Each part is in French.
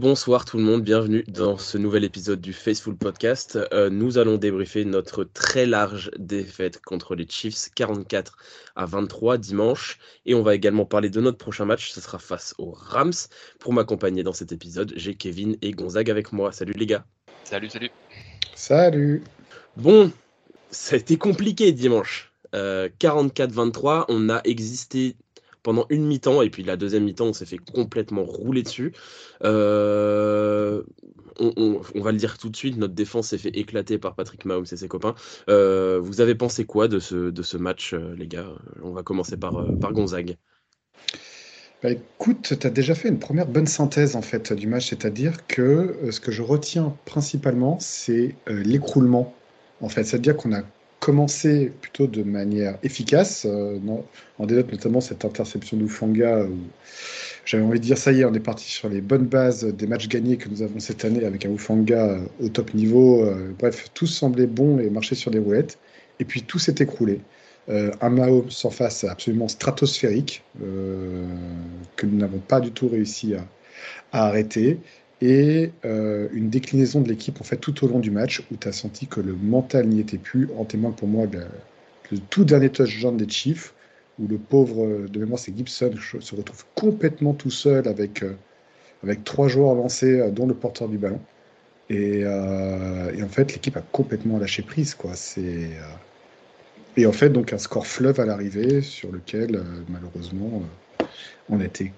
Bonsoir tout le monde, bienvenue dans ce nouvel épisode du Faceful Podcast. Euh, nous allons débriefer notre très large défaite contre les Chiefs 44 à 23 dimanche et on va également parler de notre prochain match, ce sera face aux Rams. Pour m'accompagner dans cet épisode, j'ai Kevin et Gonzague avec moi. Salut les gars. Salut, salut. Salut. Bon, ça a été compliqué dimanche. 44-23, euh, on a existé pendant une mi-temps, et puis la deuxième mi-temps, on s'est fait complètement rouler dessus. Euh, on, va le dire tout de suite, notre défense s'est fait éclater par Patrick Mahomes et ses copains. Euh, vous avez pensé quoi de ce, match, euh, les gars? On va commencer par, par Gonzague. Bah écoute, tu as déjà fait une première bonne synthèse en fait du match, c'est-à-dire que ce que je retiens principalement, c'est l'écroulement. En fait, c'est-à-dire qu'on a commencé plutôt de manière efficace. Euh, on dénote notamment cette interception d'Oufanga où j'avais envie de dire ça y est, on est parti sur les bonnes bases des matchs gagnés que nous avons cette année avec un Oufanga euh, au top niveau. Euh, bref, tout semblait bon et marchait sur des roulettes. Et puis tout s'est écroulé. un Mahomes sans face absolument stratosphérique que nous n'avons pas du tout réussi à arrêter et euh, une déclinaison de l'équipe en fait tout au long du match où tu as senti que le mental n'y était plus. En témoigne pour moi le, tout dernier touchdown des Chiefs où le pauvre de mémoire c'est Gibson se retrouve complètement tout seul avec euh, avec trois joueurs lancés euh, dont le porteur du ballon et, et en fait l'équipe a complètement lâché prise quoi. C'est et en fait donc un score fleuve à l'arrivée sur lequel malheureusement on été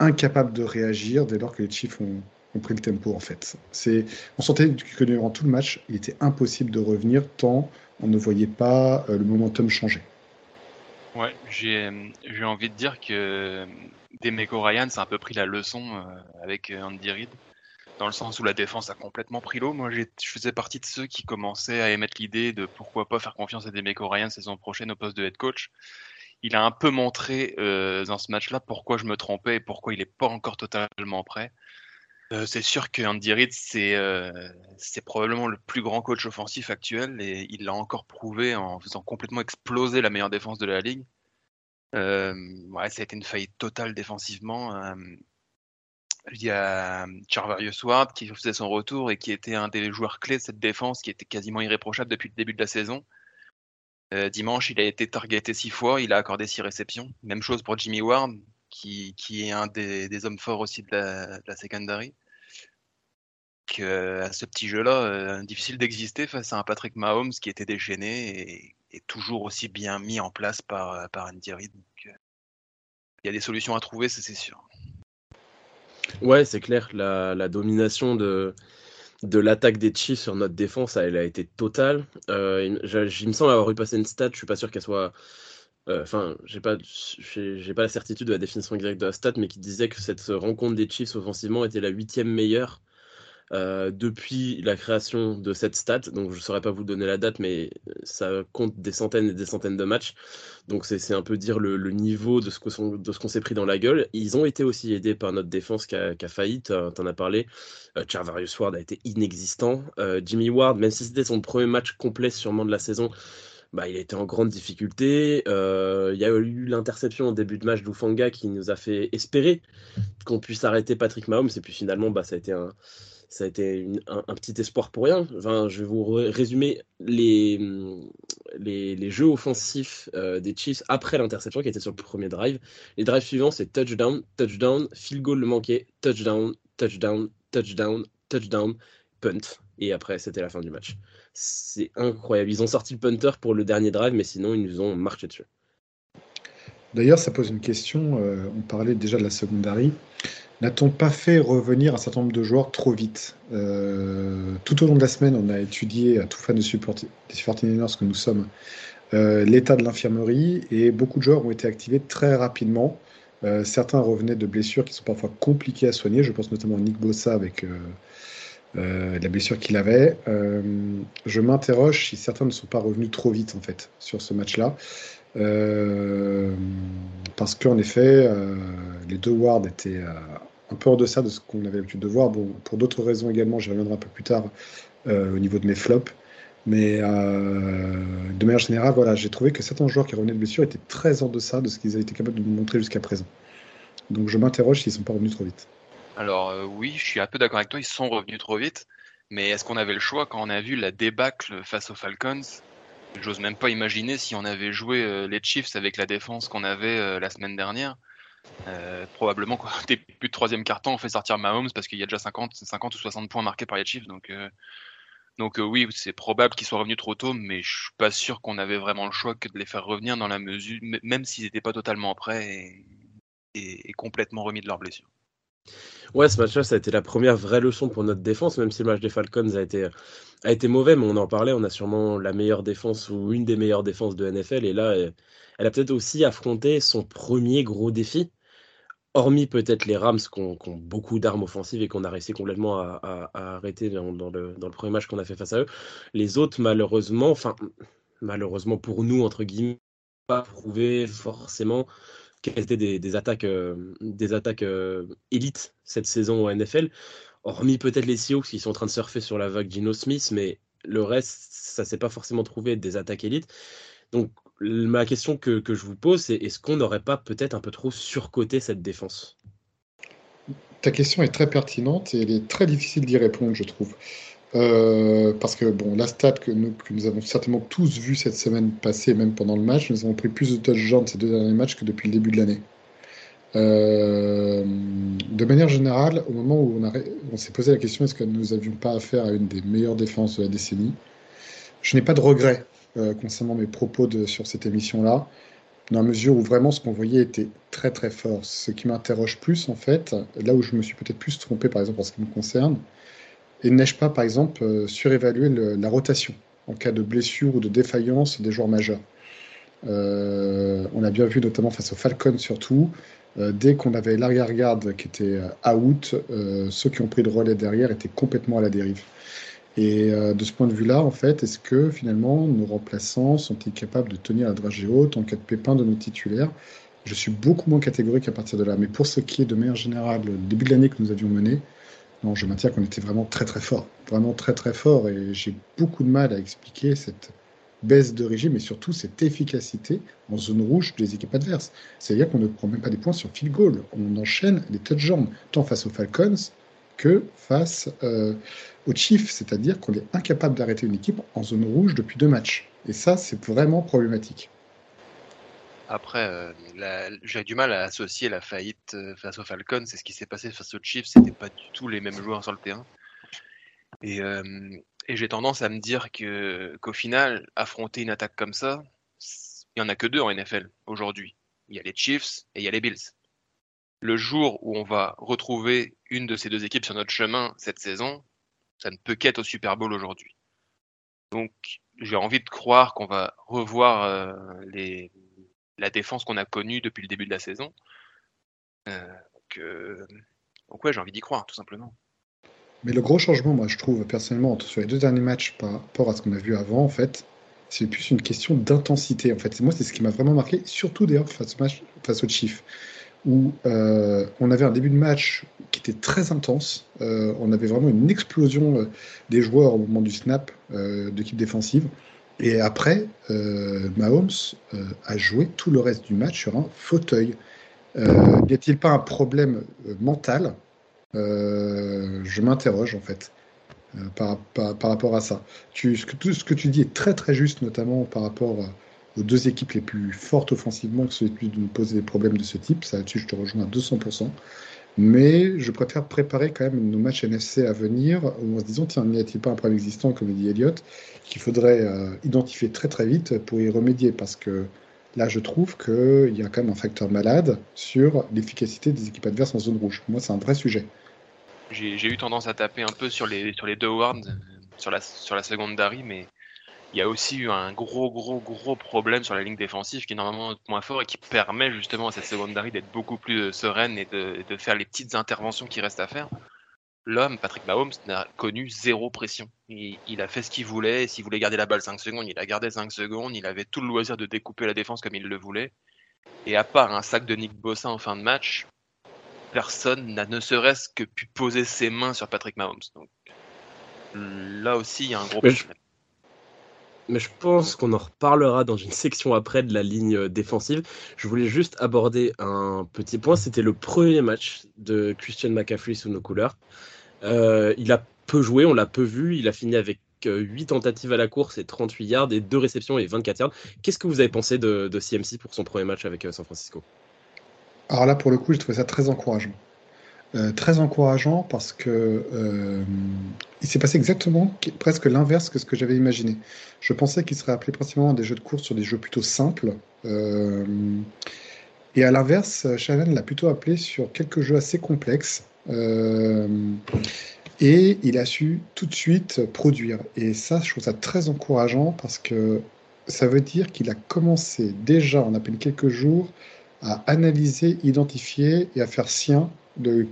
incapable de réagir dès lors que les Chiefs ont ont pris le tempo en fait. C'est, on sentait que durant tout le match, il était impossible de revenir tant on ne voyait pas euh, le momentum changer. Ouais, j'ai, j'ai envie de dire que Demeco Ryan s'est un peu pris la leçon euh, avec euh, Andy Reid, dans le sens où la défense a complètement pris l'eau. Moi, je faisais partie de ceux qui commençaient à émettre l'idée de pourquoi pas faire confiance à Demeco Ryan saison prochaine au poste de head coach. Il a un peu montré dans ce match-là pourquoi je me trompais et pourquoi il n'est pas encore totalement prêt. Euh, c'est sûr que Andy Reid, euh, c'est probablement le plus grand coach offensif actuel et il l'a encore prouvé en faisant complètement exploser la meilleure défense de la ligue. Euh, ouais, ça a été une faillite totale défensivement. il y a Charvarius Ward qui faisait son retour et qui était un des joueurs clés de cette défense qui était quasiment irréprochable depuis le début de la saison. dimanche, il a été targeté six fois, il a accordé six réceptions. Même chose pour Jimmy Ward, qui, est un des, hommes forts aussi de la, de secondary. Que, à ce petit jeu-là, euh, difficile d'exister face à un Patrick Mahomes qui était déchaîné et, toujours aussi bien mis en place par, par Andy Reid. Euh, il y a des solutions à trouver, c'est sûr. Ouais, c'est clair. La, domination de, l'attaque des Chiefs sur notre défense, elle a été totale. Euh, il, me semble avoir eu passé une stat, je suis pas sûr qu'elle soit euh, enfin, j'ai pas, j'ai pas la certitude de la définition exacte de la stat, mais qui disait que cette rencontre des Chiefs offensivement était la huitième meilleure euh, depuis la création de cette stat. Donc, je saurais pas vous donner la date, mais ça compte des centaines et des centaines de matchs. Donc, c'est un peu dire le, niveau de ce qu'on s'est pris dans la gueule. Ils ont été aussi aidés par notre défense qui a, failli, tu en as parlé. Euh, Charvarius Ward a été inexistant. Jimmy Ward, même si c'était son premier match complet sûrement de la saison, bah, il été en grande difficulté. Euh, il y a eu l'interception au début de match d'Ufanga qui nous a fait espérer qu'on puisse arrêter Patrick Mahomes. Et puis finalement, bah, ça a été un, ça a été un, petit espoir pour rien. Enfin, je vais vous résumer les, les, les, jeux offensifs euh, des Chiefs après l'interception qui était sur le premier drive. Les drives suivants, c'est touchdown, touchdown, field goal le manqué, touchdown, touchdown, touchdown, touchdown, punt. Et après, c'était la fin du match. C'est incroyable. Ils ont sorti le punter pour le dernier drive, mais sinon, ils nous ont marché dessus. D'ailleurs, ça pose une question. Euh, on parlait déjà de la secondary. N'a-t-on pas fait revenir un certain nombre de joueurs trop vite? Euh, Tout au long de la semaine, on a étudié, à tout fan de support, des 49 que nous sommes, euh, l'état de l'infirmerie et beaucoup de joueurs ont été activés très rapidement. certains revenaient de blessures qui sont parfois compliquées à soigner. Je pense notamment à Nick Bossa avec euh, la blessure qu'il avait. Euh, je m'interroge si certains ne sont pas revenus trop vite en fait sur ce match-là. Euh, parce qu'en effet, les deux wards étaient un peu en deçà de ce qu'on avait l'habitude de voir. Bon, pour d'autres raisons également, j'y reviendrai un peu plus tard au niveau de mes flops. Mais de manière générale, voilà, j'ai trouvé que certains joueurs qui revenaient de blessure étaient très en deçà de ce qu'ils avaient été capables de nous montrer jusqu'à présent. Donc je m'interroge s'ils ne sont pas revenus trop vite. Alors euh, oui, je suis un peu d'accord avec toi, ils sont revenus trop vite. Mais est-ce qu'on avait le choix quand on a vu la débâcle face aux Falcons? J'ose même pas imaginer si on avait joué euh, les Chiefs avec la défense qu'on avait euh, la semaine dernière. probablement quoi, début de troisième carton, on fait sortir Mahomes parce qu'il y a déjà 50, 50 ou 60 points marqués par les Chiefs. Donc, donc oui, c'est probable qu'ils soient revenus trop tôt, mais je suis pas sûr qu'on avait vraiment le choix que de les faire revenir dans la mesure, même s'ils n'étaient pas totalement prêts et complètement remis de leurs blessures. Ouais, ce match-là, ça a été la première vraie leçon pour notre défense, même si le match des Falcons a été, a été mauvais, mais on en parlait, on a sûrement la meilleure défense ou une des meilleures défenses de NFL, et là, elle a peut-être aussi affronté son premier gros défi, hormis peut-être les Rams qui ont, beaucoup d'armes offensives et qu'on a réussi complètement à, arrêter dans, le, dans, le, premier match qu'on a fait face à eux. Les autres, malheureusement, enfin, malheureusement pour nous, entre guillemets, pas prouvé forcément quelles étaient des, attaques, des attaques euh, euh, élites cette saison au NFL, hormis peut-être les Seahawks qui sont en train de surfer sur la vague Gino Smith, mais le reste, ça s'est pas forcément trouvé des attaques élites. Donc ma question que, que je vous pose, c'est est-ce qu'on n'aurait pas peut-être un peu trop surcoté cette défense? Ta question est très pertinente et elle est très difficile d'y répondre, je trouve. Euh, parce que bon, la stat que nous, avons certainement tous vu cette semaine passée, même pendant le match, nous avons pris plus de touchdowns ces deux derniers matchs que depuis le début de l'année. Euh, de manière générale, au moment où on, s'est posé la question est-ce que nous n'avions pas affaire à une des meilleures défenses de la décennie, je n'ai pas de regret euh, concernant mes propos sur cette émission-là, dans la mesure où vraiment ce qu'on voyait était très très fort. Ce qui m'interroge plus, en fait, là où je me suis peut-être plus trompé, par exemple en ce qui me concerne, et n'ai-je pas, par exemple, euh, surévaluer la rotation en cas de blessure ou de défaillance des joueurs majeurs euh, On a bien vu, notamment face aux Falcons surtout, euh, dès qu'on avait l'arrière-garde qui était out, ceux qui ont pris le relais derrière étaient complètement à la dérive. Et de ce point de vue-là, en fait, est-ce que finalement nos remplaçants sont-ils capables de tenir la dragée haute en cas de pépin de nos titulaires? Je suis beaucoup moins catégorique à partir de là. Mais pour ce qui est de manière générale, le début de l'année que nous avions mené, non, je maintiens qu'on était vraiment très très fort, vraiment très très fort, et j'ai beaucoup de mal à expliquer cette baisse de régime et surtout cette efficacité en zone rouge des équipes adverses. C'est-à-dire qu'on ne prend même pas des points sur field goal, on enchaîne les touchdowns, tant face aux Falcons que face euh, aux Chiefs, c'est-à-dire qu'on est incapable d'arrêter une équipe en zone rouge depuis deux matchs. Et ça, c'est vraiment problématique. Après, euh, j'ai du mal à associer la faillite euh, face aux Falcons c'est ce qui s'est passé face aux Chiefs. C'était pas du tout les mêmes joueurs sur le terrain. Et, euh, j'ai tendance à me dire qu'au final, affronter une attaque comme ça, il y en a que deux en NFL aujourd'hui. Il y a les Chiefs et il y a les Bills. Le jour où on va retrouver une de ces deux équipes sur notre chemin cette saison, ça ne peut qu'être au Super Bowl aujourd'hui. Donc, j'ai envie de croire qu'on va revoir les, la défense qu'on a connue depuis le début de la saison. Euh, euh, donc, ouais, j'ai envie d'y croire, tout simplement. Mais le gros changement, moi, je trouve personnellement, sur les deux derniers matchs par rapport à ce qu'on a vu avant, en fait, c'est plus une question d'intensité. En fait, moi, c'est ce qui m'a vraiment marqué, surtout d'ailleurs face face au Chief, où euh, on avait un début de match qui était très intense. on avait vraiment une explosion des joueurs au moment du snap d'équipe défensive. Et après, euh, Mahomes euh, a joué tout le reste du match sur un fauteuil. Euh, n'y a-t-il pas un problème mental? Je m'interroge en fait par, rapport à ça. Tu, ce que, tout ce que tu dis est très très juste, notamment par rapport aux deux équipes les plus fortes offensivement qui sont de nous poser des problèmes de ce type. Ça, dessus je te rejoins à 200%. Mais je préfère préparer quand même nos matchs NFC à venir en se disant, tiens, n'y a-t-il pas un problème existant, comme dit Elliott, qu'il faudrait euh, identifier très très vite pour y remédier? Parce que là, je trouve qu'il y a quand même un facteur malade sur l'efficacité des équipes adverses en zone rouge. Moi, c'est un vrai sujet. J'ai eu tendance à taper un peu sur les, sur les deux wards, sur la, sur la seconde mais il y a aussi eu un gros, gros, gros problème sur la ligne défensive qui est normalement moins fort et qui permet justement à cette secondary d'être beaucoup plus euh, sereine et de, de, faire les petites interventions qui restent à faire. L'homme, Patrick Mahomes, n'a connu zéro pression. Il, il a fait ce qu'il voulait. S'il voulait garder la balle 5 secondes, il a gardé 5 secondes. Il avait tout le loisir de découper la défense comme il le voulait. Et à part un sac de Nick Bossa en fin de match, personne n'a ne serait-ce que pu poser ses mains sur Patrick Mahomes. Donc là aussi, il y a un gros problème. Mais je pense qu'on en reparlera dans une section après de la ligne défensive. Je voulais juste aborder un petit point. C'était le premier match de Christian McCaffrey sous nos couleurs. Euh, il a peu joué, on l'a peu vu. Il a fini avec 8 tentatives à la course et 38 yards et 2 réceptions et 24 yards. Qu'est-ce que vous avez pensé de, de CMC pour son premier match avec San Francisco? Alors là, pour le coup, je trouvais ça très encourageant. Euh, très encourageant parce que euh, il s'est passé exactement presque l'inverse que ce que j'avais imaginé. Je pensais qu'il serait appelé principalement à des jeux de course sur des jeux plutôt simples. Euh, et à l'inverse, Shannon l'a plutôt appelé sur quelques jeux assez complexes. et il a su tout de suite produire. Et ça, je trouve ça très encourageant parce que ça veut dire qu'il a commencé déjà en à peine quelques jours à analyser, identifier et à faire sien le,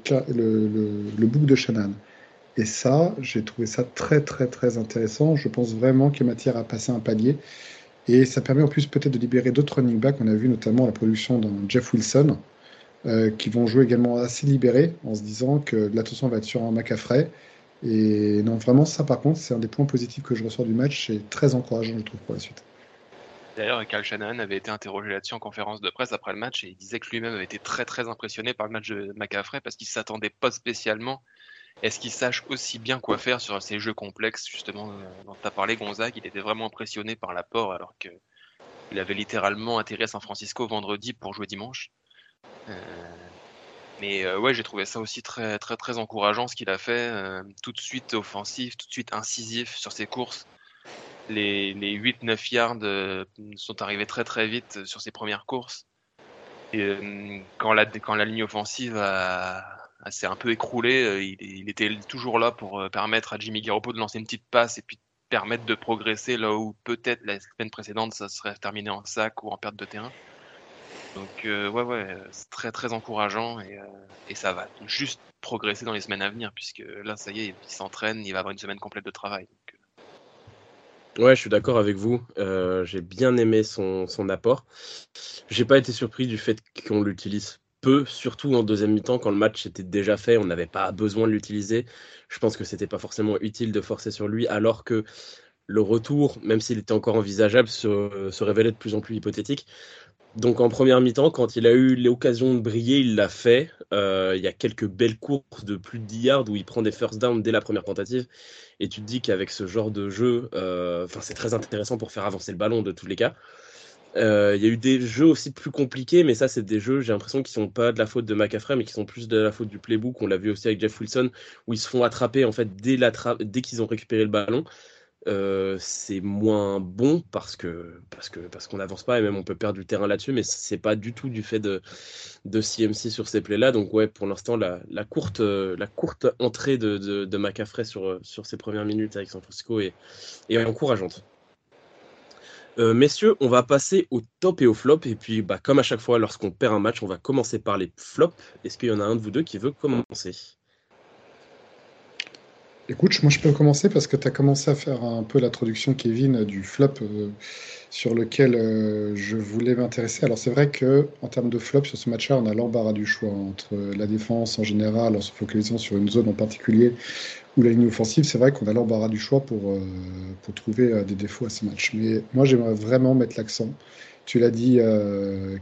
le, bouc de Shannon. Et ça, j'ai trouvé ça très, très, très intéressant. Je pense vraiment a matière à passer un palier. Et ça permet en plus peut-être de libérer d'autres running backs. On a vu notamment la production d'un Jeff Wilson, euh, qui vont jouer également assez libérés, en se disant que l'attention va être sur un McAffrey. Et non, vraiment, ça par contre, c'est un des points positifs que je ressors du match. C'est très encourageant, je trouve, pour la suite. D'ailleurs, Cal Shannon avait été interrogé là-dessus en conférence de presse après le match et il disait que lui-même avait été très très impressionné par le match de McCaffrey parce qu'il s'attendait pas spécialement à ce qu'il sache aussi bien quoi faire sur ces jeux complexes justement euh, dont tu parlé Gonzague? Il était vraiment impressionné par l'apport alors qu'il avait littéralement atterri à San Francisco vendredi pour jouer dimanche. Euh, mais euh, ouais, j'ai trouvé ça aussi très très très encourageant ce qu'il a fait, tout de suite offensif, tout de suite incisif sur ses courses les, 8-9 yards euh, sont arrivés très très vite sur ses premières courses. Et, euh, quand, la, quand la ligne offensive s'est un peu écroulée, euh, il, était toujours là pour permettre à Jimmy Garoppolo de lancer une petite passe et puis permettre de progresser là où peut-être la semaine précédente ça serait terminé en sac ou en perte de terrain. Donc ouais ouais, c'est très très encourageant et, et, ça va juste progresser dans les semaines à venir puisque là ça y est, il s'entraîne, il va avoir une semaine complète de travail. Ouais, je suis d'accord avec vous. Euh, j'ai bien aimé son, son apport. J'ai pas été surpris du fait qu'on l'utilise peu, surtout en deuxième mi-temps quand le match était déjà fait, on n'avait pas besoin de l'utiliser. Je pense que c'était pas forcément utile de forcer sur lui, alors que le retour, même s'il était encore envisageable, se, se révélait de plus en plus hypothétique. Donc en première mi-temps, quand il a eu l'occasion de briller, il l'a fait. Euh, il y a quelques belles courses de plus de 10 yards où il prend des first down dès la première tentative. Et tu te dis qu'avec ce genre de jeu, euh, c'est très intéressant pour faire avancer le ballon de tous les cas. Euh, il y a eu des jeux aussi plus compliqués, mais ça, c'est des jeux, j'ai l'impression, qui sont pas de la faute de McAfee, mais qui sont plus de la faute du playbook. On l'a vu aussi avec Jeff Wilson, où ils se font attraper en fait dès qu'ils ont récupéré le ballon. Euh, c'est moins bon parce que parce que parce qu'on n'avance pas et même on peut perdre du terrain là-dessus, mais c'est pas du tout du fait de CMC sur ces plays-là. Donc ouais, pour l'instant la, la, courte entrée de de, sur sur ses premières minutes avec San Francisco est, encourageante. Euh, messieurs, on va passer au top et au flop. Et puis, bah, comme à chaque fois, lorsqu'on perd un match, on va commencer par les flops. Est-ce qu'il y en a un de vous deux qui veut commencer? Écoute, moi je peux commencer parce que tu as commencé à faire un peu l'introduction, Kevin, du flop euh, sur lequel euh, je voulais m'intéresser. Alors c'est vrai que en termes de flop sur ce match-là, on a l'embarras du choix entre la défense en général, en se focalisant sur une zone en particulier, ou la ligne offensive. C'est vrai qu'on a l'embarras du choix pour, euh, pour trouver des défauts à ce match. Mais moi j'aimerais vraiment mettre l'accent. Tu l'as dit,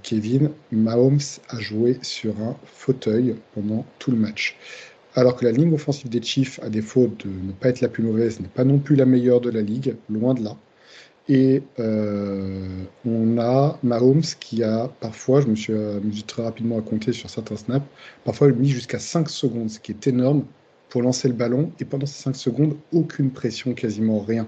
Kevin, Mahomes a joué sur un fauteuil pendant tout le match alors que la ligne offensive des Chiefs, à défaut de ne pas être la plus mauvaise, n'est pas non plus la meilleure de la ligue, loin de là. Et euh, on a Mahomes qui a parfois, je me suis amusé très rapidement à compter sur certains snaps, parfois mis jusqu'à 5 secondes, ce qui est énorme pour lancer le ballon. Et pendant ces 5 secondes, aucune pression, quasiment rien.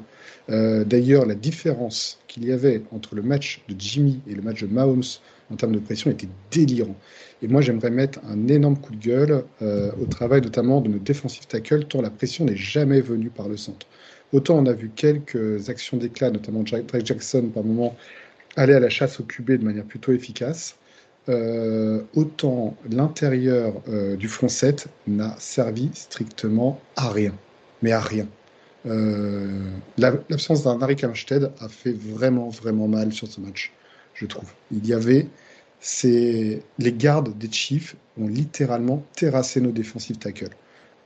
Euh, d'ailleurs, la différence qu'il y avait entre le match de Jimmy et le match de Mahomes en termes de pression était délirant. Et moi, j'aimerais mettre un énorme coup de gueule euh, au travail notamment de nos défensifs tackles, tant la pression n'est jamais venue par le centre. Autant on a vu quelques actions d'éclat, notamment Drake Jackson par moment, aller à la chasse au QB de manière plutôt efficace. Euh, autant l'intérieur euh, du front 7 n'a servi strictement à rien. Mais à rien. L'absence d'un Harry Armstead a fait vraiment, vraiment mal sur ce match, je trouve. Il y avait c'est les gardes des Chiefs ont littéralement terrassé nos défensifs tackles.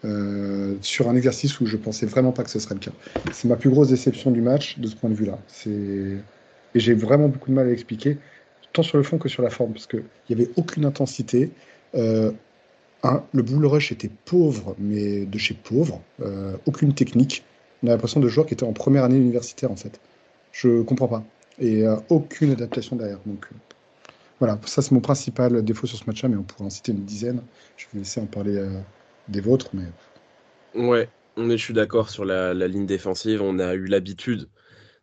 euh, sur un exercice où je pensais vraiment pas que ce serait le cas. C'est ma plus grosse déception du match de ce point de vue-là. Et j'ai vraiment beaucoup de mal à l'expliquer, tant sur le fond que sur la forme, parce qu'il n'y avait aucune intensité. Euh, le bull rush était pauvre, mais de chez pauvre. Euh, aucune technique. On a l'impression de joueurs qui étaient en première année universitaire, en fait. Je comprends pas. Et aucune adaptation derrière. Donc, voilà, ça c'est mon principal défaut sur ce match-là, mais on pourrait en citer une dizaine. Je vais laisser en parler euh, des vôtres, mais. Ouais, je suis d'accord sur la, ligne défensive. On a eu l'habitude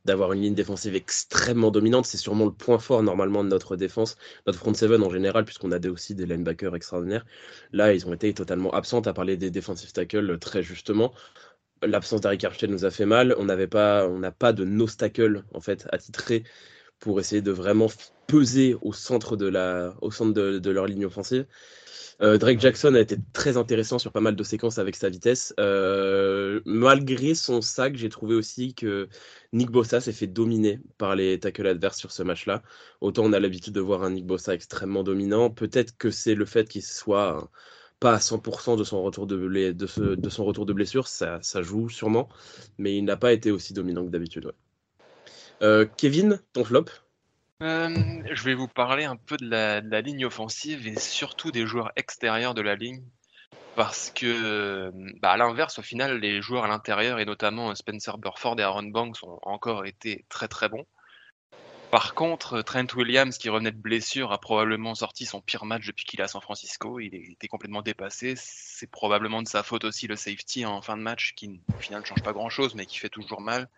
d'avoir une ligne défensive extrêmement dominante. C'est sûrement le point fort normalement de notre défense, notre front seven en général, puisqu'on a aussi des linebackers extraordinaires. Là, ils ont été totalement absents. à parler des defensive tackles très justement. L'absence d'Harry Armstead nous a fait mal. On n'avait pas, on n'a pas de no tackle en fait attitré pour essayer de vraiment peser au centre de, la, au centre de, leur ligne offensive. Euh, Drake Jackson a été très intéressant sur pas mal de séquences avec sa vitesse. Euh, malgré son sac, j'ai trouvé aussi que Nick Bossa s'est fait dominer par les tackles adverses sur ce match-là. Autant on a l'habitude de voir un Nick Bossa extrêmement dominant. Peut-être que c'est le fait qu'il soit pas à 100% de son retour de, blessure, ça, joue sûrement, mais il n'a pas été aussi dominant que d'habitude. Euh, Kevin, ton flop? Euh, je vais vous parler un peu de la, ligne offensive et surtout des joueurs extérieurs de la ligne. Parce que, bah, à l'inverse, au final, les joueurs à l'intérieur, et notamment Spencer Burford et Aaron Banks, ont encore été très très bons. Par contre, Trent Williams, qui revenait de blessure, a probablement sorti son pire match depuis qu'il est à San Francisco. Il était complètement dépassé. C'est probablement de sa faute aussi le safety en fin de match, qui au final ne change pas grand-chose, mais qui fait toujours mal.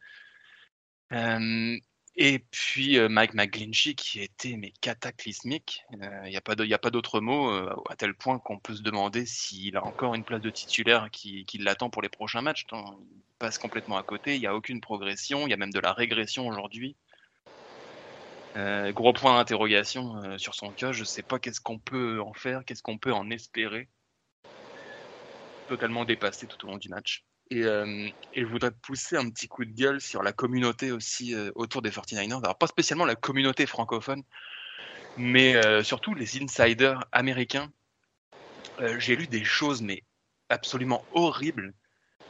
Euh, et puis euh, Mike McGlinchey qui était mais cataclysmique. Il euh, n'y a pas d'autre mot à tel point qu'on peut se demander s'il a encore une place de titulaire qui l'attend pour les prochains matchs. il passe complètement à côté. Il n'y a aucune progression. Il y a même de la régression aujourd'hui. Gros point d'interrogation sur son cas. Je sais pas qu'est-ce qu'on peut en faire, qu'est-ce qu'on peut en espérer. Totalement dépassé tout au long du match. Euh, et, je voudrais pousser un petit coup de gueule sur la communauté aussi euh, autour des 49ers. Alors, pas spécialement la communauté francophone, mais euh, surtout les insiders américains. J'ai lu des choses, mais absolument horribles,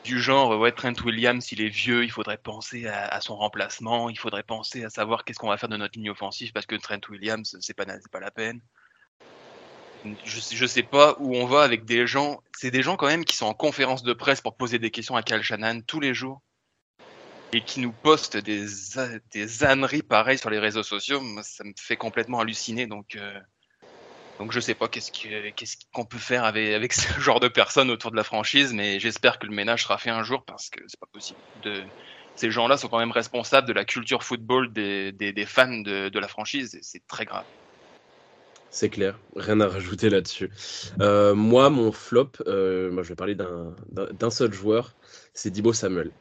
du genre ouais, Trent Williams, il est vieux, il faudrait penser à, son remplacement, il faudrait penser à savoir qu'est-ce qu'on va faire de notre ligne offensive parce que Trent Williams, c'est pas, pas la peine je, je sais pas où on va avec des gens. C'est des gens quand même qui sont en conférence de presse pour poser des questions à Cal Shannon tous les jours et qui nous postent des, des âneries pareilles sur les réseaux sociaux. Ça me fait complètement halluciner. Donc, euh, donc je sais pas qu'est-ce qu'on peut faire avec, ce genre de personnes autour de la franchise, mais j'espère que le ménage sera fait un jour parce que c'est pas possible. Ces gens-là sont quand même responsables de la culture football des, fans de, la franchise c'est très grave. C'est clair, rien à rajouter là-dessus. Euh, moi, mon flop, euh, moi, je vais parler d'un seul joueur, c'est Dibo Samuel.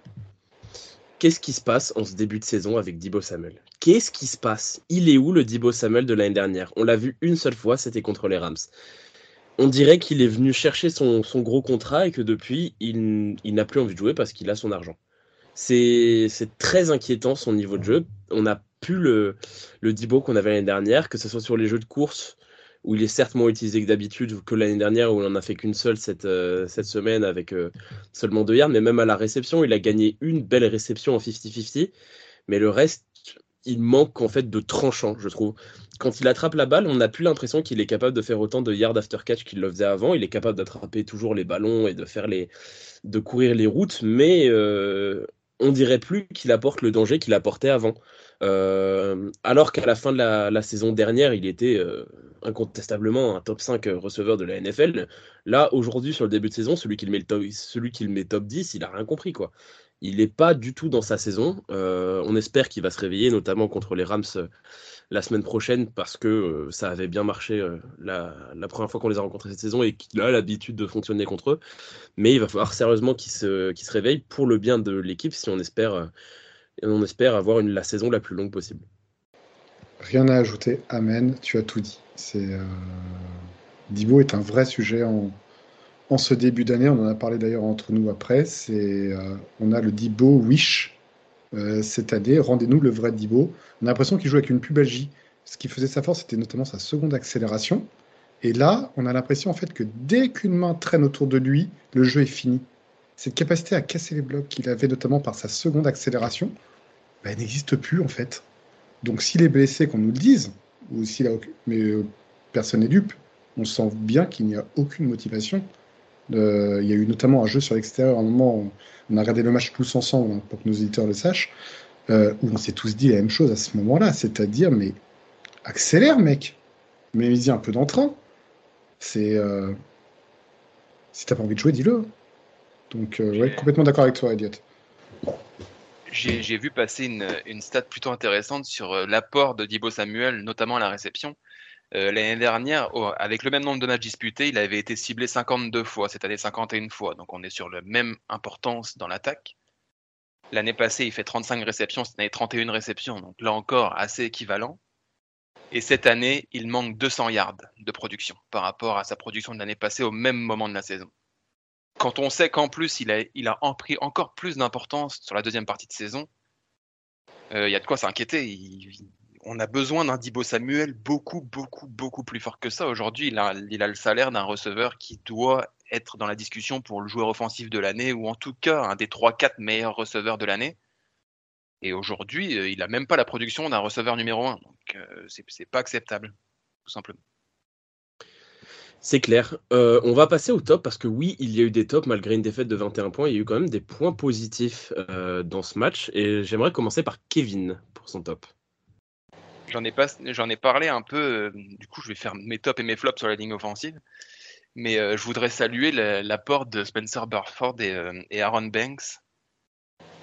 Qu'est-ce qui se passe en ce début de saison avec Dibo Samuel? Qu'est-ce qui se passe? Il est où le Dibo Samuel de l'année dernière? On l'a vu une seule fois, c'était contre les Rams. On dirait qu'il est venu chercher son, gros contrat et que depuis, il, n'a plus envie de jouer parce qu'il a son argent. C'est très inquiétant son niveau de jeu. On n'a plus le, le Dibo qu'on avait l'année dernière, que ce soit sur les jeux de course, où il est certes moins utilisé que d'habitude, que l'année dernière, où on n'en a fait qu'une seule cette, euh, semaine avec euh, seulement deux yards, mais même à la réception, il a gagné une belle réception en 50-50, mais le reste, il manque en fait de tranchant, je trouve. Quand il attrape la balle, on n'a plus l'impression qu'il est capable de faire autant de yards after catch qu'il le faisait avant. Il est capable d'attraper toujours les ballons et de faire de courir les routes, mais euh, on dirait plus qu'il apporte le danger qu'il apportait avant. Euh, alors qu'à la fin de la, saison dernière, il était euh, incontestablement un top 5 receveur de la NFL. Là, aujourd'hui, sur le début de saison, celui qui le met, top, le met top 10, il a rien compris. quoi. Il n'est pas du tout dans sa saison. Euh, on espère qu'il va se réveiller, notamment contre les Rams la semaine prochaine, parce que ça avait bien marché la, première fois qu'on les a rencontrés cette saison et qu'il a l'habitude de fonctionner contre eux. Mais il va falloir sérieusement qu'il se, se réveille pour le bien de l'équipe si on espère et on espère avoir une, la saison la plus longue possible. Rien à ajouter, Amen, tu as tout dit. C'est euh, Dibo est un vrai sujet en, ce début d'année. On en a parlé d'ailleurs entre nous après. Euh, on a le Dibo Wish euh, cette année. Rendez-nous le vrai Dibo. On a l'impression qu'il joue avec une pubalgie. Ce qui faisait sa force, c'était notamment sa seconde accélération. Et là, on a l'impression en fait que dès qu'une main traîne autour de lui, le jeu est fini. Cette capacité à casser les blocs qu'il avait notamment par sa seconde accélération, bah, n'existe plus en fait. Donc s'il est blessé, qu'on nous le dise, ou s'il a mais euh, personne n'est dupe, on sent bien qu'il n'y a aucune motivation. Euh, il y a eu notamment un jeu sur l'extérieur, à un moment, on a regardé le match tous ensemble, hein, pour que nos éditeurs le sachent, euh, où on s'est tous dit la même chose à ce moment-là, c'est-à-dire, mais accélère, mec, mais il y a un peu d'entrain. C'est. Euh... Si t'as pas envie de jouer, dis-le. Donc, euh, ouais, complètement d'accord avec toi, Elliot. J'ai vu passer une, une, stat plutôt intéressante sur l'apport de Dibo Samuel, notamment à la réception. Euh, L'année dernière, avec le même nombre de matchs disputés, il avait été ciblé 52 fois, cette année 51 fois. Donc on est sur la même importance dans l'attaque. L'année passée, il fait 35 réceptions, cette année 31 réceptions. Donc là encore, assez équivalent. Et cette année, il manque 200 yards de production par rapport à sa production de l'année passée au même moment de la saison. Quand on sait qu'en plus, il a, il a pris encore plus d'importance sur la deuxième partie de saison, euh, il y a de quoi s'inquiéter. On a besoin d'un Dibo Samuel beaucoup, beaucoup, beaucoup plus fort que ça. Aujourd'hui, il a, le salaire d'un receveur qui doit être dans la discussion pour le joueur offensif de l'année, ou en tout cas un des 3-4 meilleurs receveurs de l'année. Et aujourd'hui, euh, il n'a même pas la production d'un receveur numéro 1. Donc, euh, c'est pas acceptable, tout simplement. C'est clair. Euh, on va passer au top parce que oui, il y a eu des tops malgré une défaite de 21 points. Il y a eu quand même des points positifs dans ce match. Et j'aimerais commencer par Kevin pour son top. J'en ai, pas, ai parlé un peu. du coup, je vais faire mes tops et mes flops sur la ligne offensive. Mais je voudrais saluer l'apport de Spencer Burford et Aaron Banks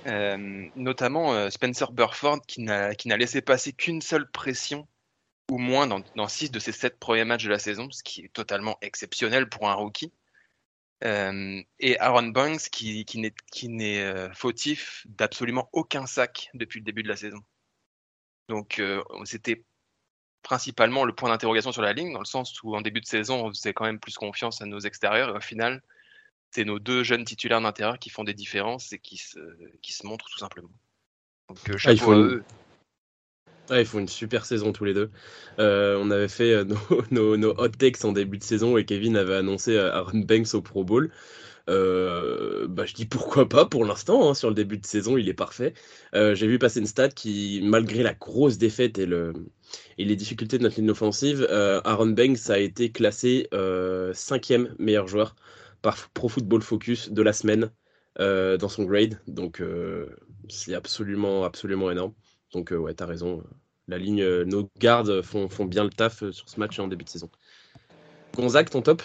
euh, notamment euh, Spencer Burford qui n'a laissé passer qu'une seule pression ou moins dans, six de ses sept premiers matchs de la saison, ce qui est totalement exceptionnel pour un rookie. Euh, et Aaron Banks qui, qui n'est fautif d'absolument aucun sac depuis le début de la saison. Donc c'était principalement le point d'interrogation sur la ligne, dans le sens où en début de saison, on faisait quand même plus confiance à nos extérieurs, et au final, c'est nos deux jeunes titulaires d'intérieur qui font des différences et qui se, qui se montrent tout simplement. Donc, euh, ah, il, faut une... il faut une super saison tous les deux. Euh, on avait fait euh, nos, nos, hot takes en début de saison et Kevin avait annoncé Aaron Banks au Pro Bowl. Bah, je dis pourquoi pas pour l'instant, hein, sur le début de saison, il est parfait. J'ai vu passer une stat qui, malgré la grosse défaite et, le, et les difficultés de notre ligne offensive, Aaron Banks a été classé cinquième meilleur joueur par Pro Football Focus de la semaine euh, dans son grade. Donc euh, c'est absolument, absolument énorme. Donc euh, ouais, t'as raison. La ligne, nos gardes font, font, bien le taf sur ce match en début de saison. Gonzague, ton top?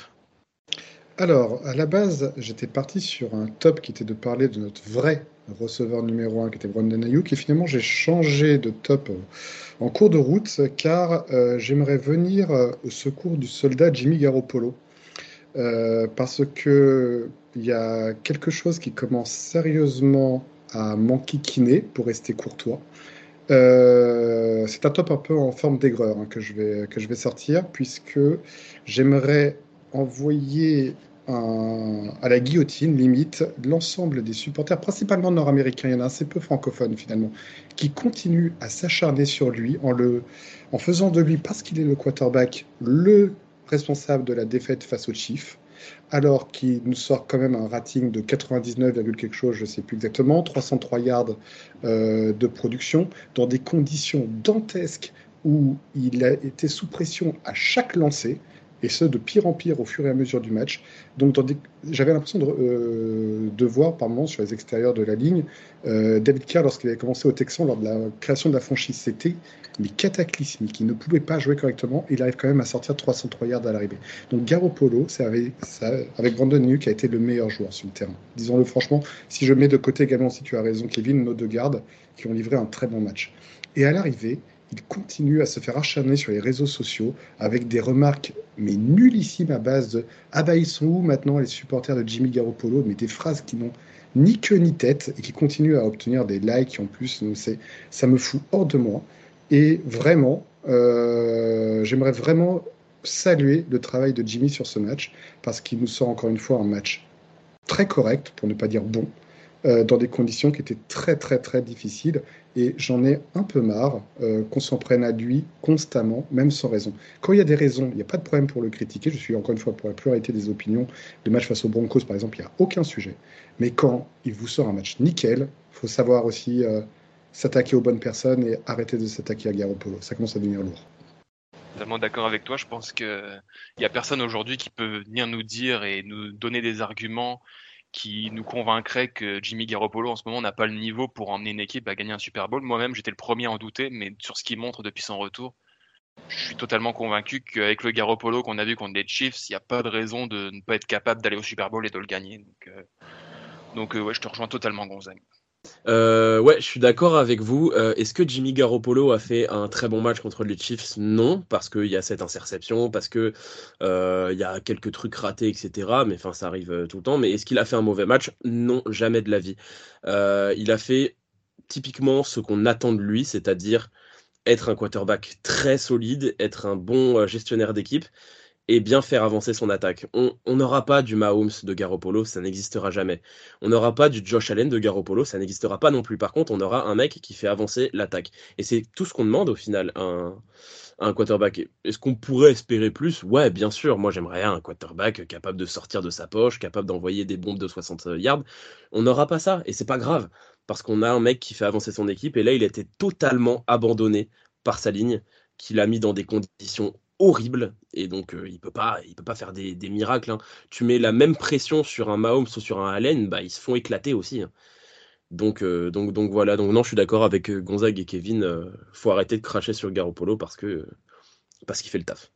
Alors, à la base, j'étais parti sur un top qui était de parler de notre vrai receveur numéro 1 qui était Brandon Ayuk et finalement j'ai changé de top en cours de route car j'aimerais venir au secours du soldat Jimmy Garoppolo euh, parce que il y a quelque chose qui commence sérieusement à m'enquiquiner pour rester courtois. Euh, c'est un top un peu en forme d'aigreur hein, que, que je vais sortir, puisque j'aimerais envoyer à la guillotine, limite, l'ensemble des supporters, principalement nord-américains, il y en a assez peu francophones finalement, qui continuent à s'acharner sur lui en, le, en faisant de lui, parce qu'il est le quarterback, le responsable de la défaite face aux Chiefs, alors qu'il nous sort quand même un rating de 99, quelque chose, je ne sais plus exactement, 303 yards euh, de production, dans des conditions dantesques où il a été sous pression à chaque lancer et ce de pire en pire au fur et à mesure du match. Donc j'avais l'impression de, euh, voir par moments sur les extérieurs de la ligne euh, David Kerr lorsqu'il avait commencé au Texan lors de la création de la franchise. C'était mais cataclysmique. Il ne pouvait pas jouer correctement. Il arrive quand même à sortir 303 yards à l'arrivée. Donc Garoppolo, c'est avec, avec Brandon qui a été le meilleur joueur sur le terrain. Disons-le franchement, si je mets de côté également, si tu as raison, Kevin, nos deux gardes qui ont livré un très bon match. Et à l'arrivée, il continue à se faire acharner sur les réseaux sociaux avec des remarques mais nullissimes à base de ah bah ils sont où maintenant les supporters de Jimmy Garoppolo? Mais des phrases qui n'ont ni queue ni tête et qui continuent à obtenir des likes en plus. Ça me fout hors de moi. Et vraiment euh, j'aimerais vraiment saluer le travail de Jimmy sur ce match parce qu'il nous sort encore une fois un match très correct pour ne pas dire bon euh, dans des conditions qui étaient très très très difficiles Et j'en ai un peu marre euh, qu'on s'en prenne à lui constamment, même sans raison. Quand il y a des raisons, il n'y a pas de problème pour le critiquer. Je suis encore une fois pour la pluralité des opinions. Le match face aux Broncos, par exemple, il n'y a aucun sujet. Mais quand il vous sort un match nickel, faut savoir aussi euh, s'attaquer aux bonnes personnes et arrêter de s'attaquer à Garoppolo. Ça commence à devenir lourd. Totalement d'accord avec toi. Je pense qu'il n'y a personne aujourd'hui qui peut venir nous dire et nous donner des arguments qui nous convaincrait que Jimmy Garoppolo en ce moment n'a pas le niveau pour emmener une équipe à gagner un Super Bowl. Moi-même, j'étais le premier à en douter, mais sur ce qu'il montre depuis son retour, je suis totalement convaincu qu'avec le Garoppolo qu'on a vu contre les Chiefs, il n'y a pas de raison de ne pas être capable d'aller au Super Bowl et de le gagner. Donc, euh, euh, ouais, je te rejoins totalement, Gonzague. Euh, ouais, je suis d'accord avec vous. Euh, est-ce que Jimmy Garoppolo a fait un très bon match contre les Chiefs? Non, parce qu'il y a cette interception, parce que euh, il y a quelques trucs ratés, etc. Mais enfin, ça arrive tout le temps. Mais est-ce qu'il a fait un mauvais match? Non, jamais de la vie. il a fait typiquement ce qu'on attend de lui, c'est-à-dire être un quarterback très solide, être un bon gestionnaire d'équipe et bien faire avancer son attaque. On n'aura pas du Mahomes de Garoppolo, ça n'existera jamais. On n'aura pas du Josh Allen de Garoppolo, ça n'existera pas non plus. Par contre, on aura un mec qui fait avancer l'attaque. Et c'est tout ce qu'on demande au final un, un quarterback. Est-ce qu'on pourrait espérer plus? Ouais, bien sûr. Moi, j'aimerais un quarterback capable de sortir de sa poche, capable d'envoyer des bombes de 60 yards. On n'aura pas ça, et c'est pas grave, parce qu'on a un mec qui fait avancer son équipe, et là, il été totalement abandonné par sa ligne, qu'il a mis dans des conditions horrible. Et donc euh, il peut pas il peut pas faire des, miracles hein. tu mets la même pression sur un Mahomes ou sur un Allen bah ils se font éclater aussi hein. donc euh, donc donc voilà. Donc non je suis d'accord avec euh, Gonzague et Kevin faut arrêter de cracher sur Garoppolo parce que parce qu'il fait le taf.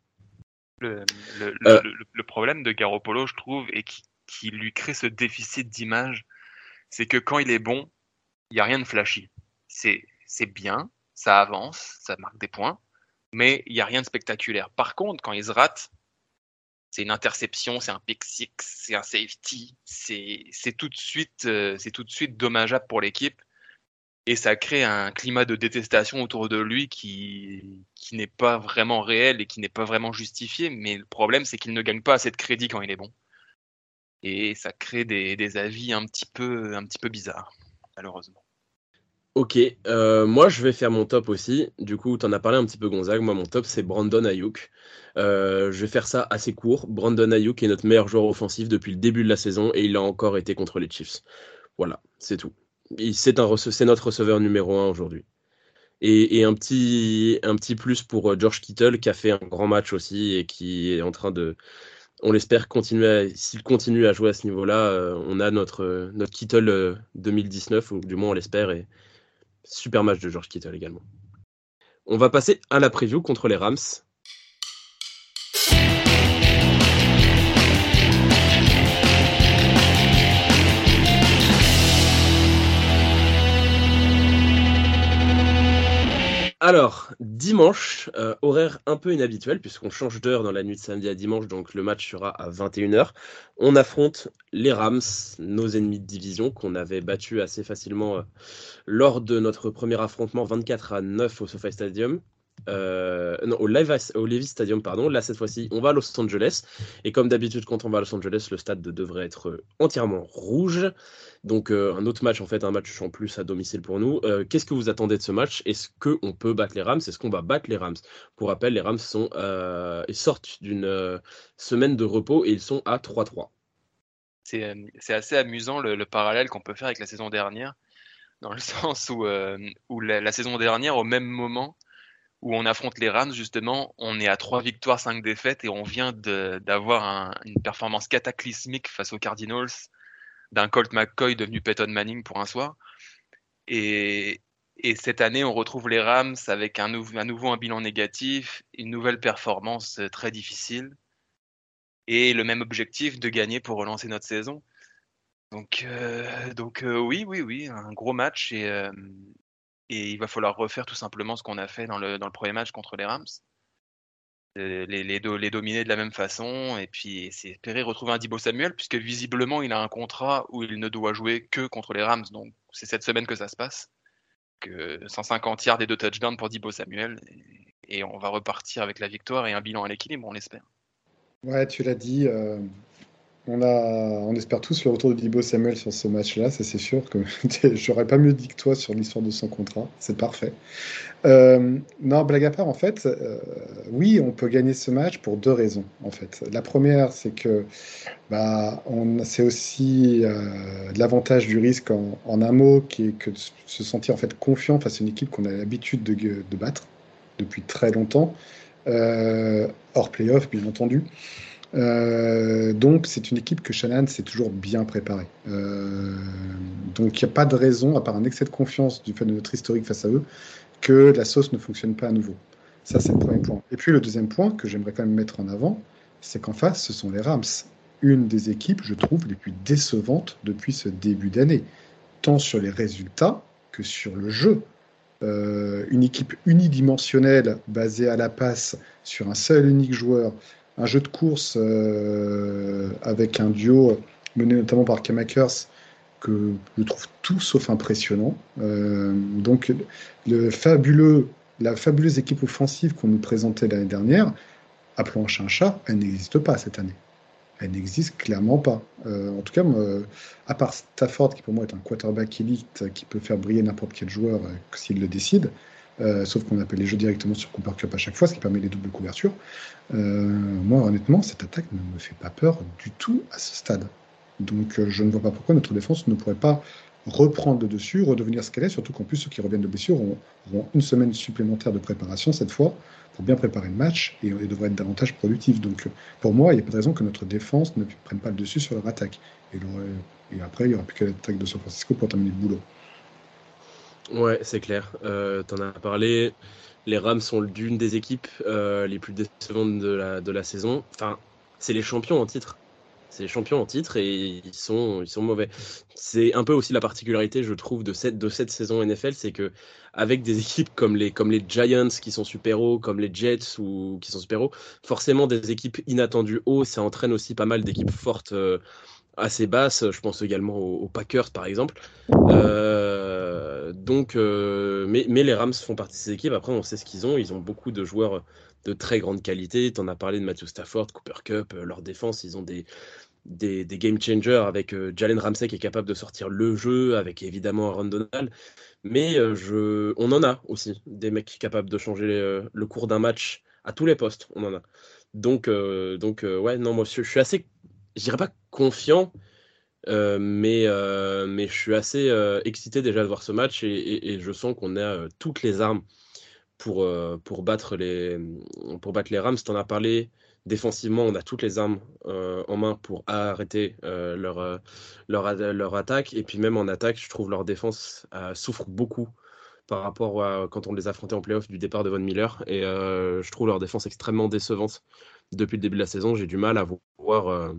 Le, le, problème de Garoppolo je trouve et qui, qui lui crée ce déficit d'image c'est que quand il est bon il y a rien de flashy. C'est c'est bien ça avance ça marque des points mais il n'y a rien de spectaculaire. Par contre, quand ils se ratent, c'est une interception, c'est un pick six, c'est un safety, c'est tout de suite, euh, c'est tout de suite dommageable pour l'équipe et ça crée un climat de détestation autour de lui qui, n'est pas vraiment réel et qui n'est pas vraiment justifié. Mais le problème, c'est qu'il ne gagne pas assez de crédit quand il est bon. Et ça crée des, avis un petit peu bizarres, malheureusement. Ok, euh, moi je vais faire mon top aussi. Du coup, tu en as parlé un petit peu, Gonzague. Moi, mon top, c'est Brandon Ayuk. Euh, je vais faire ça assez court. Brandon Ayuk est notre meilleur joueur offensif depuis le début de la saison et il a encore été contre les Chiefs. Voilà, c'est tout. C'est notre receveur numéro un aujourd'hui. Et, un, petit, plus pour euh, George Kittle qui a fait un grand match aussi et qui est en train de, on l'espère continuer s'il continue à jouer à ce niveau-là, on a notre, notre Kittle 2019, ou du moins on l'espère, Super match de George Kittle également. On va passer à la preview contre les Rams. Alors, dimanche, euh, horaire un peu inhabituel puisqu'on change d'heure dans la nuit de samedi à dimanche, donc le match sera à 21h. On affronte les Rams, nos ennemis de division qu'on avait battus assez facilement euh, lors de notre premier affrontement 24 à 9 au SoFi Stadium. Euh, au, Stadium, pardon. Là, cette fois-ci, on va à Los Angeles. Et comme d'habitude, quand on va à Los Angeles, le stade devrait être entièrement rouge. Donc, euh, un autre match, en fait, un match en plus à domicile pour nous. Euh, qu'est-ce que vous attendez de ce match? Est-ce qu'on peut battre les Rams? Est-ce qu'on va battre les Rams? Pour rappel, les Rams sont, ils sortent d'une semaine de repos et ils sont à 3-3. C'est assez amusant le, parallèle qu'on peut faire avec la saison dernière, dans le sens où, où la saison dernière, au même moment, où on affronte les Rams, justement, on est à trois victoires, cinq défaites et on vient d'avoir une performance cataclysmique face aux Cardinals d'un Colt McCoy devenu Peyton Manning pour un soir. Et, cette année, on retrouve les Rams avec un, un, nouveau un bilan négatif, une nouvelle performance euh, très difficile et le même objectif de gagner pour relancer notre saison. Donc, euh, donc euh, oui, oui, oui, un gros match et, et il va falloir refaire tout simplement ce qu'on a fait dans le, dans le premier match contre les Rams. Les, les, les, dominer de la même façon et puis espérer retrouver un Dibo Samuel puisque visiblement il a un contrat où il ne doit jouer que contre les Rams. Donc c'est cette semaine que ça se passe. Que 150 yards et deux touchdowns pour Dibo Samuel. Et, on va repartir avec la victoire et un bilan à l'équilibre on l'espère. Ouais tu l'as dit euh, On, a, on espère tous le retour de Dibo Samuel sur ce match-là, ça c'est sûr. que J'aurais pas mieux dit que toi sur l'histoire de son contrat, c'est parfait. Euh, non, blague à part, en fait, euh, oui, on peut gagner ce match pour deux raisons. En fait, la première, c'est que bah, c'est aussi euh, l'avantage du risque en, un mot, qui est que de se sentir en fait confiant face à une équipe qu'on a l'habitude de, de, battre depuis très longtemps, hors playoff, bien entendu. Euh, donc, c'est une équipe que Shannon s'est toujours bien préparée. Euh, donc, il n'y a pas de raison, à part un excès de confiance du fait de notre historique face à eux, que la sauce ne fonctionne pas à nouveau. Ça, c'est le premier point. Et puis, le deuxième point que j'aimerais quand même mettre en avant, c'est qu'en face, ce sont les Rams. Une des équipes, je trouve, les plus décevantes depuis ce début d'année, tant sur les résultats que sur le jeu. Euh, une équipe unidimensionnelle basée à la passe sur un seul unique joueur, un jeu de course euh, avec un duo mené notamment par Kamakers que je trouve tout sauf impressionnant. Euh, donc le fabuleux, la fabuleuse équipe offensive qu'on nous présentait l'année dernière, appelons un chat un chat, elle n'existe pas cette année. Elle n'existe clairement pas. Euh, en tout cas, à part Stafford, qui pour moi est un quarterback élite, qui peut faire briller n'importe quel joueur s'il le décide, euh, sauf qu'on appelle les jeux directement sur Cooper Cup à chaque fois, ce qui permet les doubles couvertures. Euh, moi, honnêtement, cette attaque ne me fait pas peur du tout à ce stade. Donc, euh, je ne vois pas pourquoi notre défense ne pourrait pas reprendre le dessus, redevenir ce qu'elle est, surtout qu'en plus, ceux qui reviennent de blessure auront, une semaine supplémentaire de préparation cette fois pour bien préparer le match et, devraient être davantage productifs. Donc, pour moi, il n'y a pas de raison que notre défense ne prenne pas le dessus sur leur attaque. Et, et après, il n'y aura plus que l'attaque de San Francisco pour terminer le boulot. Ouais, c'est clair. Euh, T'en as parlé. Les Rams sont l'une des équipes euh, les plus décevantes de la, saison. Enfin, c'est les champions en titre. C'est les champions en titre et ils sont, ils sont mauvais. C'est un peu aussi la particularité, je trouve, de cette, de cette saison NFL, c'est que avec des équipes comme les, comme les Giants qui sont super hauts, comme les Jets ou qui sont super hauts, forcément des équipes inattendues hauts, ça entraîne aussi pas mal d'équipes fortes. Euh, assez basse. Je pense également aux, Packers, par exemple. Euh, donc, euh, mais, les Rams font partie de ces équipes. Après, on sait ce qu'ils ont. Ils ont beaucoup de joueurs de très grande qualité. Tu en as parlé de Matthew Stafford, Cooper Cup. Euh, leur défense, ils ont des, des, des game changers avec Jalen Ramsey qui est capable de sortir le jeu, avec évidemment Aaron Donald. Mais je, on en a aussi des mecs capables de changer le cours d'un match à tous les postes. On en a. Donc, donc ouais, non, moi je suis assez je dirais pas confiant, euh, mais, euh, mais je suis assez euh, excité déjà de voir ce match et, je sens qu'on a toutes les armes pour, battre les, pour Rams. Tu en as parlé, défensivement, on a toutes les armes en main pour arrêter leur, leur, leur, attaque. Et puis même en attaque, je trouve leur défense souffre beaucoup par rapport à quand on les affrontait en playoff du départ de Von Miller. Et je trouve leur défense extrêmement décevante depuis le début de la saison. J'ai du mal à voir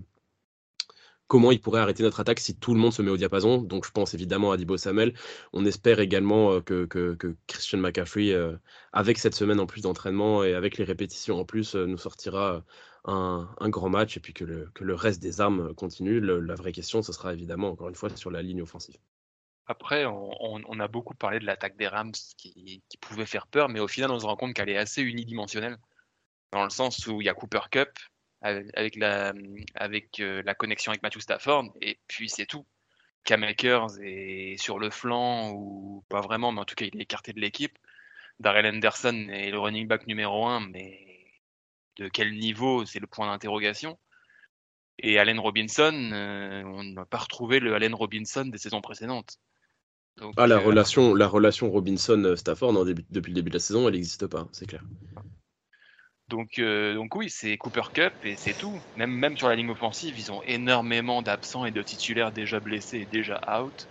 comment il pourrait arrêter notre attaque si tout le monde se met au diapason. Donc je pense évidemment à Dibo Samuel. On espère également euh, que, Christian McCaffrey, euh, avec cette semaine en plus d'entraînement et avec les répétitions en plus, euh, nous sortira un, grand match et puis que le, reste des armes continue. la vraie question, ce sera évidemment encore une fois sur la ligne offensive. Après, on, a beaucoup parlé de l'attaque des Rams qui, qui, pouvait faire peur, mais au final, on se rend compte qu'elle est assez unidimensionnelle. Dans le sens où il y a Cooper Cup, avec la, avec euh, la connexion avec Matthew Stafford, et puis c'est tout. Cam Akers est sur le flanc, ou pas vraiment, mais en tout cas, il est écarté de l'équipe. Darrell Anderson est le running back numéro 1, mais de quel niveau, c'est le point d'interrogation. Et Allen Robinson, euh, on n'a pas retrouvé le Allen Robinson des saisons précédentes. ah, la, euh, relation, la relation Robinson-Stafford depuis le début de la saison, elle n'existe pas, c'est clair. Donc, euh, donc oui, c'est Cooper Cup et c'est tout. Même, même sur la ligne offensive, ils ont énormément d'absents et de titulaires déjà blessés et déjà out.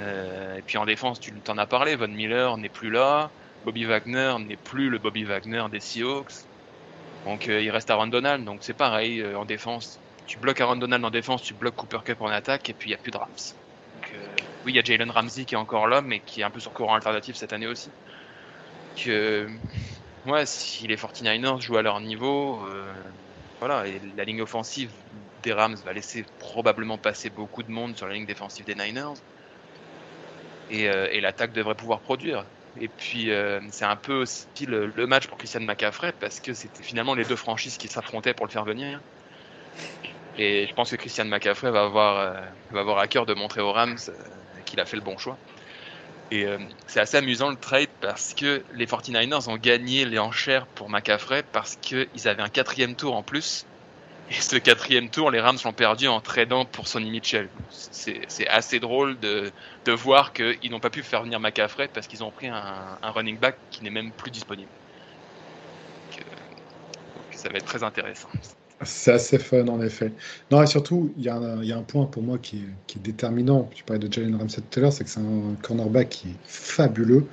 Euh, et puis en défense, tu t'en as parlé, Von Miller n'est plus là, Bobby Wagner n'est plus le Bobby Wagner des Seahawks. Donc euh, il reste Aaron Donald, donc c'est pareil en défense. Tu bloques Aaron Donald en défense, tu bloques Cooper Cup en attaque et puis il n'y a plus de Rams. Donc, oui, il y a Jalen Ramsey qui est encore là, mais qui est un peu sur courant alternatif cette année aussi. Que Ouais, si les 49ers jouent à leur niveau, euh, voilà, et la ligne offensive des Rams va laisser probablement passer beaucoup de monde sur la ligne défensive des Niners. Et, euh, l'attaque devrait pouvoir produire. Et puis, euh, c'est un peu aussi le, match pour Christian McCaffrey parce que c'était finalement les deux franchises qui s'affrontaient pour le faire venir. Et je pense que Christian McCaffrey va avoir, va avoir à cœur de montrer aux Rams qu'il a fait le bon choix. Et c'est assez amusant le trade parce que les 49ers ont gagné les enchères pour McCaffrey parce qu'ils avaient un quatrième tour en plus et ce quatrième tour, les Rams l'ont perdu en tradant pour Sonny Mitchell. C'est assez drôle de, de voir qu'ils n'ont pas pu faire venir McCaffrey parce qu'ils ont pris un, un, running back qui n'est même plus disponible. Donc, ça va être très intéressant. C'est assez fun en effet. Non, et surtout, il y, a un point pour moi qui est, déterminant. Tu parlais de Jalen Ramsey tout à l'heure, c'est que c'est un cornerback qui est fabuleux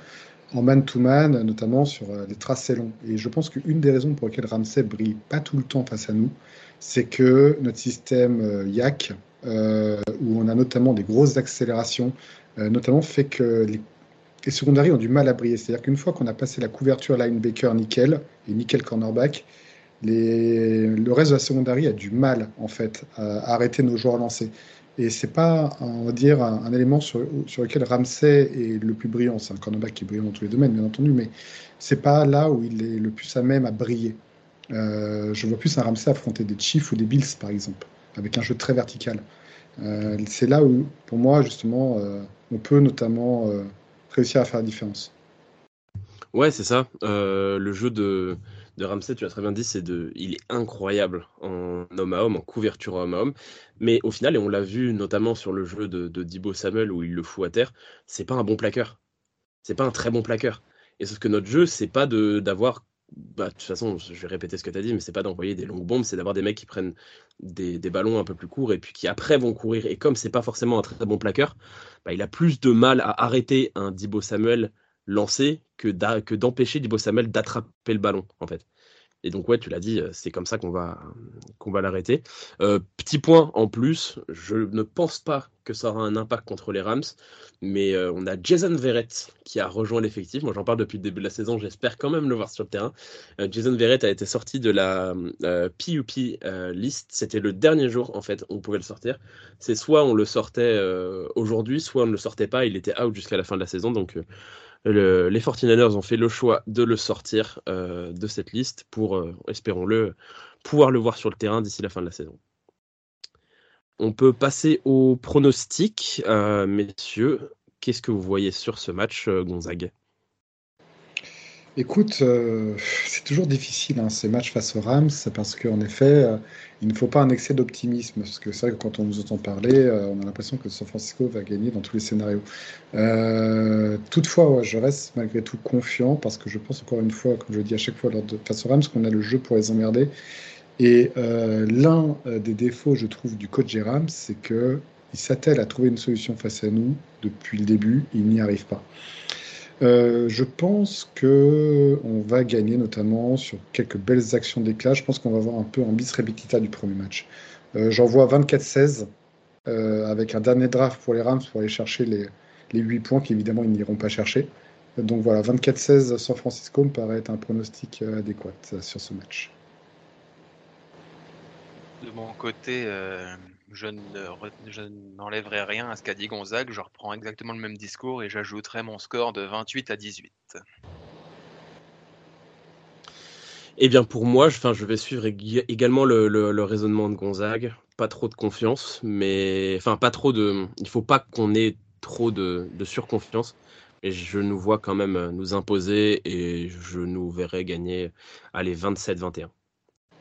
en man-to-man, notamment sur les euh, tracés longs. Et je pense qu'une des raisons pour lesquelles Ramsey brille pas tout le temps face à nous, c'est que notre système euh, YAC, euh, où on a notamment des grosses accélérations, notamment fait que les, les secondaries ont du mal à briller. C'est-à-dire qu'une fois qu'on a passé la couverture linebacker nickel et nickel cornerback, le reste de la secondarie a du mal en fait à, arrêter nos joueurs lancés. Et c'est pas, on va dire, un, élément sur, lequel Ramsey est le plus brillant. C'est un cornerback qui brille dans tous les domaines, bien entendu, mais c'est pas là où il est le plus à même à briller. Euh, je vois plus un Ramsey affronter des Chiefs ou des Bills, par exemple, avec un jeu très vertical. Euh, c'est là où, pour moi, justement, euh, on peut notamment réussir à faire la différence. Ouais, c'est ça. le jeu de, de Ramsey, tu as très bien dit, c'est de, il est incroyable en homme à homme, en couverture homme à homme. Mais au final, et on l'a vu notamment sur le jeu de, de Dibo Samuel où il le fout à terre, c'est pas un bon plaqueur. C'est pas un très bon plaqueur. Et ce que notre jeu, c'est pas d'avoir bah, de toute façon, je vais répéter ce que tu as dit, mais c'est pas d'envoyer des longues bombes, c'est d'avoir des mecs qui prennent des, des, ballons un peu plus courts et puis qui après vont courir. Et comme c'est pas forcément un très, bon plaqueur, bah, il a plus de mal à arrêter un Dibo Samuel lancé que d'empêcher Dibo Samuel d'attraper le ballon, en fait. Et donc, ouais, tu l'as dit, c'est comme ça qu'on va, qu'on va l'arrêter. Euh, petit point en plus, je ne pense pas que ça aura un impact contre les Rams, mais euh, on a Jason Verrett qui a rejoint l'effectif. Moi, j'en parle depuis le début de la saison, j'espère quand même le voir sur le terrain. Euh, Jason Verrett a été sorti de la PUP list. C'était le dernier jour, en fait, on pouvait le sortir. C'est soit on le sortait aujourd'hui, soit on ne le sortait pas. Il était out jusqu'à la fin de la saison, donc les 49ers ont fait le choix de le sortir euh, de cette liste pour, euh, espérons-le, pouvoir le voir sur le terrain d'ici la fin de la saison. On peut passer au pronostic. Euh, messieurs, qu'est-ce que vous voyez sur ce match, Gonzague? Écoute, euh, c'est toujours difficile hein, ces matchs face aux Rams parce qu'en effet, euh, il ne faut pas un excès d'optimisme. Parce que c'est vrai que quand on nous entend parler, euh, on a l'impression que San Francisco va gagner dans tous les scénarios. toutefois, je reste malgré tout confiant parce que je pense encore une fois, comme je le dis à chaque fois lors de face aux Rams, qu'on a le jeu pour les emmerder. Et l'un des défauts, je trouve, du coach des Rams, c'est qu'il s'attelle à trouver une solution face à nous depuis le début, il n'y arrive pas. Euh, je pense que on va gagner notamment sur quelques belles actions d'éclat. Je pense qu'on va avoir un peu un bis repetita du premier match. Euh, J'en vois 24-16 euh, avec un dernier draft pour les Rams pour aller chercher les, les 8 points qu'évidemment ils n'iront pas chercher. Donc voilà, 24-16 San Francisco me paraît être un pronostic euh, adéquat euh, sur ce match. De mon côté, je n'enlèverai rien à ce qu'a dit Gonzague, je reprends exactement le même discours et j'ajouterai mon score de 28 à 18. Eh bien pour moi, je, je vais suivre également le, raisonnement de Gonzague. Pas trop de confiance, mais enfin pas trop de. Il faut pas qu'on ait trop de, surconfiance. Et je nous vois quand même nous imposer et je nous verrai gagner, allez, 27-21.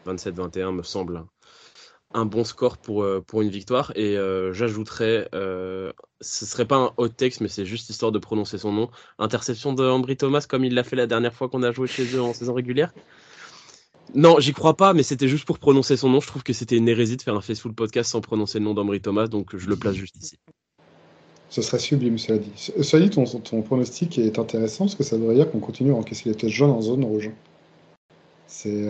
27-21 me semble un bon score pour, euh, pour une victoire. Et euh, j'ajouterais, euh, ce serait pas un hot text, mais c'est juste histoire de prononcer son nom. Interception de Thomas, comme il l'a fait la dernière fois qu'on a joué chez eux en saison régulière. Non, j'y crois pas, mais c'était juste pour prononcer son nom. Je trouve que c'était une hérésie de faire un Faceful podcast sans prononcer le nom d'Ambry Thomas, donc je le place juste ici. Ce serait sublime, cela dit. Cela dit, ton, ton pronostic est intéressant parce que ça voudrait dire qu'on continue à encaisser les têtes jaunes en zone rouge. C'est.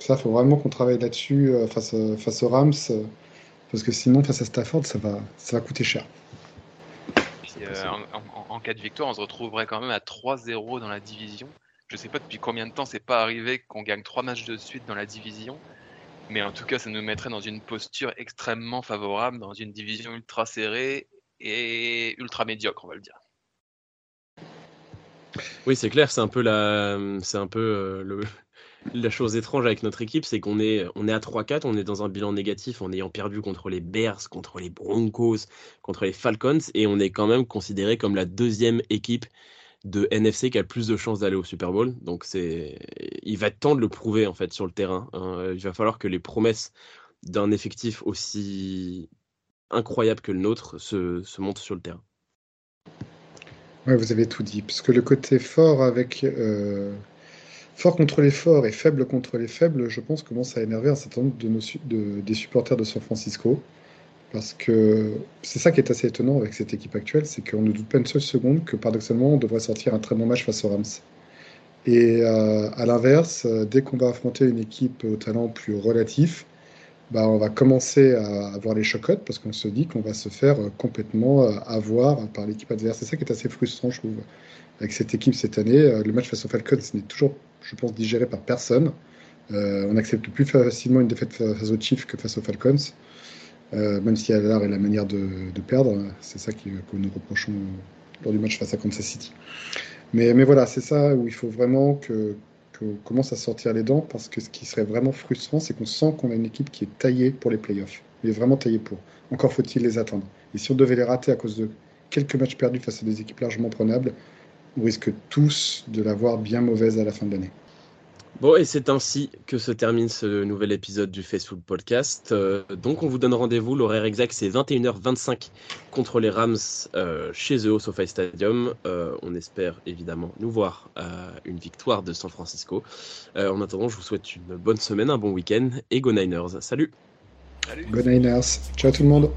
Ça, il faut vraiment qu'on travaille là-dessus euh, face, euh, face aux Rams, euh, parce que sinon, face à Stafford, ça va, ça va coûter cher. en, cas de victoire, on se retrouverait quand même à 3-0 dans la division. Je sais pas depuis combien de temps c'est pas arrivé qu'on gagne trois matchs de suite dans la division, mais en tout cas, ça nous mettrait dans une posture extrêmement favorable, dans une division ultra serrée et ultra médiocre, on va le dire. Oui, c'est clair, c'est un peu la, c'est un peu euh, le, la chose étrange avec notre équipe, c'est qu'on est, on est à 3-4, on est dans un bilan négatif en ayant perdu contre les Bears, contre les Broncos, contre les Falcons, et on est quand même considéré comme la deuxième équipe de NFC qui a le plus de chances d'aller au Super Bowl. Donc c'est, il va temps de le prouver en fait sur le terrain. Hein. Il va falloir que les promesses d'un effectif aussi incroyable que le nôtre se, se montent sur le terrain. Ouais, vous avez tout dit. Parce que le côté fort avec euh, fort contre les forts et faible contre les faibles, je pense, commence à énerver un certain nombre des supporters de San Francisco. Parce que c'est ça qui est assez étonnant avec cette équipe actuelle, c'est qu'on ne doute pas une seule seconde que paradoxalement on devrait sortir un très bon match face aux Rams. Et euh, à l'inverse, euh, dès qu'on va affronter une équipe au talent plus relatif, bah, on va commencer à avoir les chocottes parce qu'on se dit qu'on va se faire euh, complètement avoir par l'équipe adverse. C'est ça qui est assez frustrant, je trouve, avec cette équipe cette année. Le match face aux Falcons n'est toujours, je pense, digéré par personne. on accepte plus facilement une défaite face aux Chiefs que face aux Falcons. Euh, même si y a l'art et la manière de, perdre, c'est ça que nous reprochons lors du match face à Kansas City. Mais, mais voilà, c'est ça où il faut vraiment que qu'on commence à sortir les dents parce que ce qui serait vraiment frustrant, c'est qu'on sent qu'on a une équipe qui est taillée pour les playoffs. Est vraiment taillée pour. Encore faut-il les atteindre. Et si on devait les rater à cause de quelques matchs perdus face à des équipes largement prenables, on risque tous de l'avoir bien mauvaise à la fin de l'année? Bon, et c'est ainsi que se termine ce nouvel épisode du Facebook Podcast. Euh, donc, on vous donne rendez-vous. L'horaire exact, c'est 21h25 contre les Rams euh, chez eux au SoFi Stadium. Euh, on espère évidemment nous voir une victoire de San Francisco. en attendant, je vous souhaite une bonne semaine, un bon week-end et Go Niners. Salut! Salut. Go Niners. Ciao tout le monde.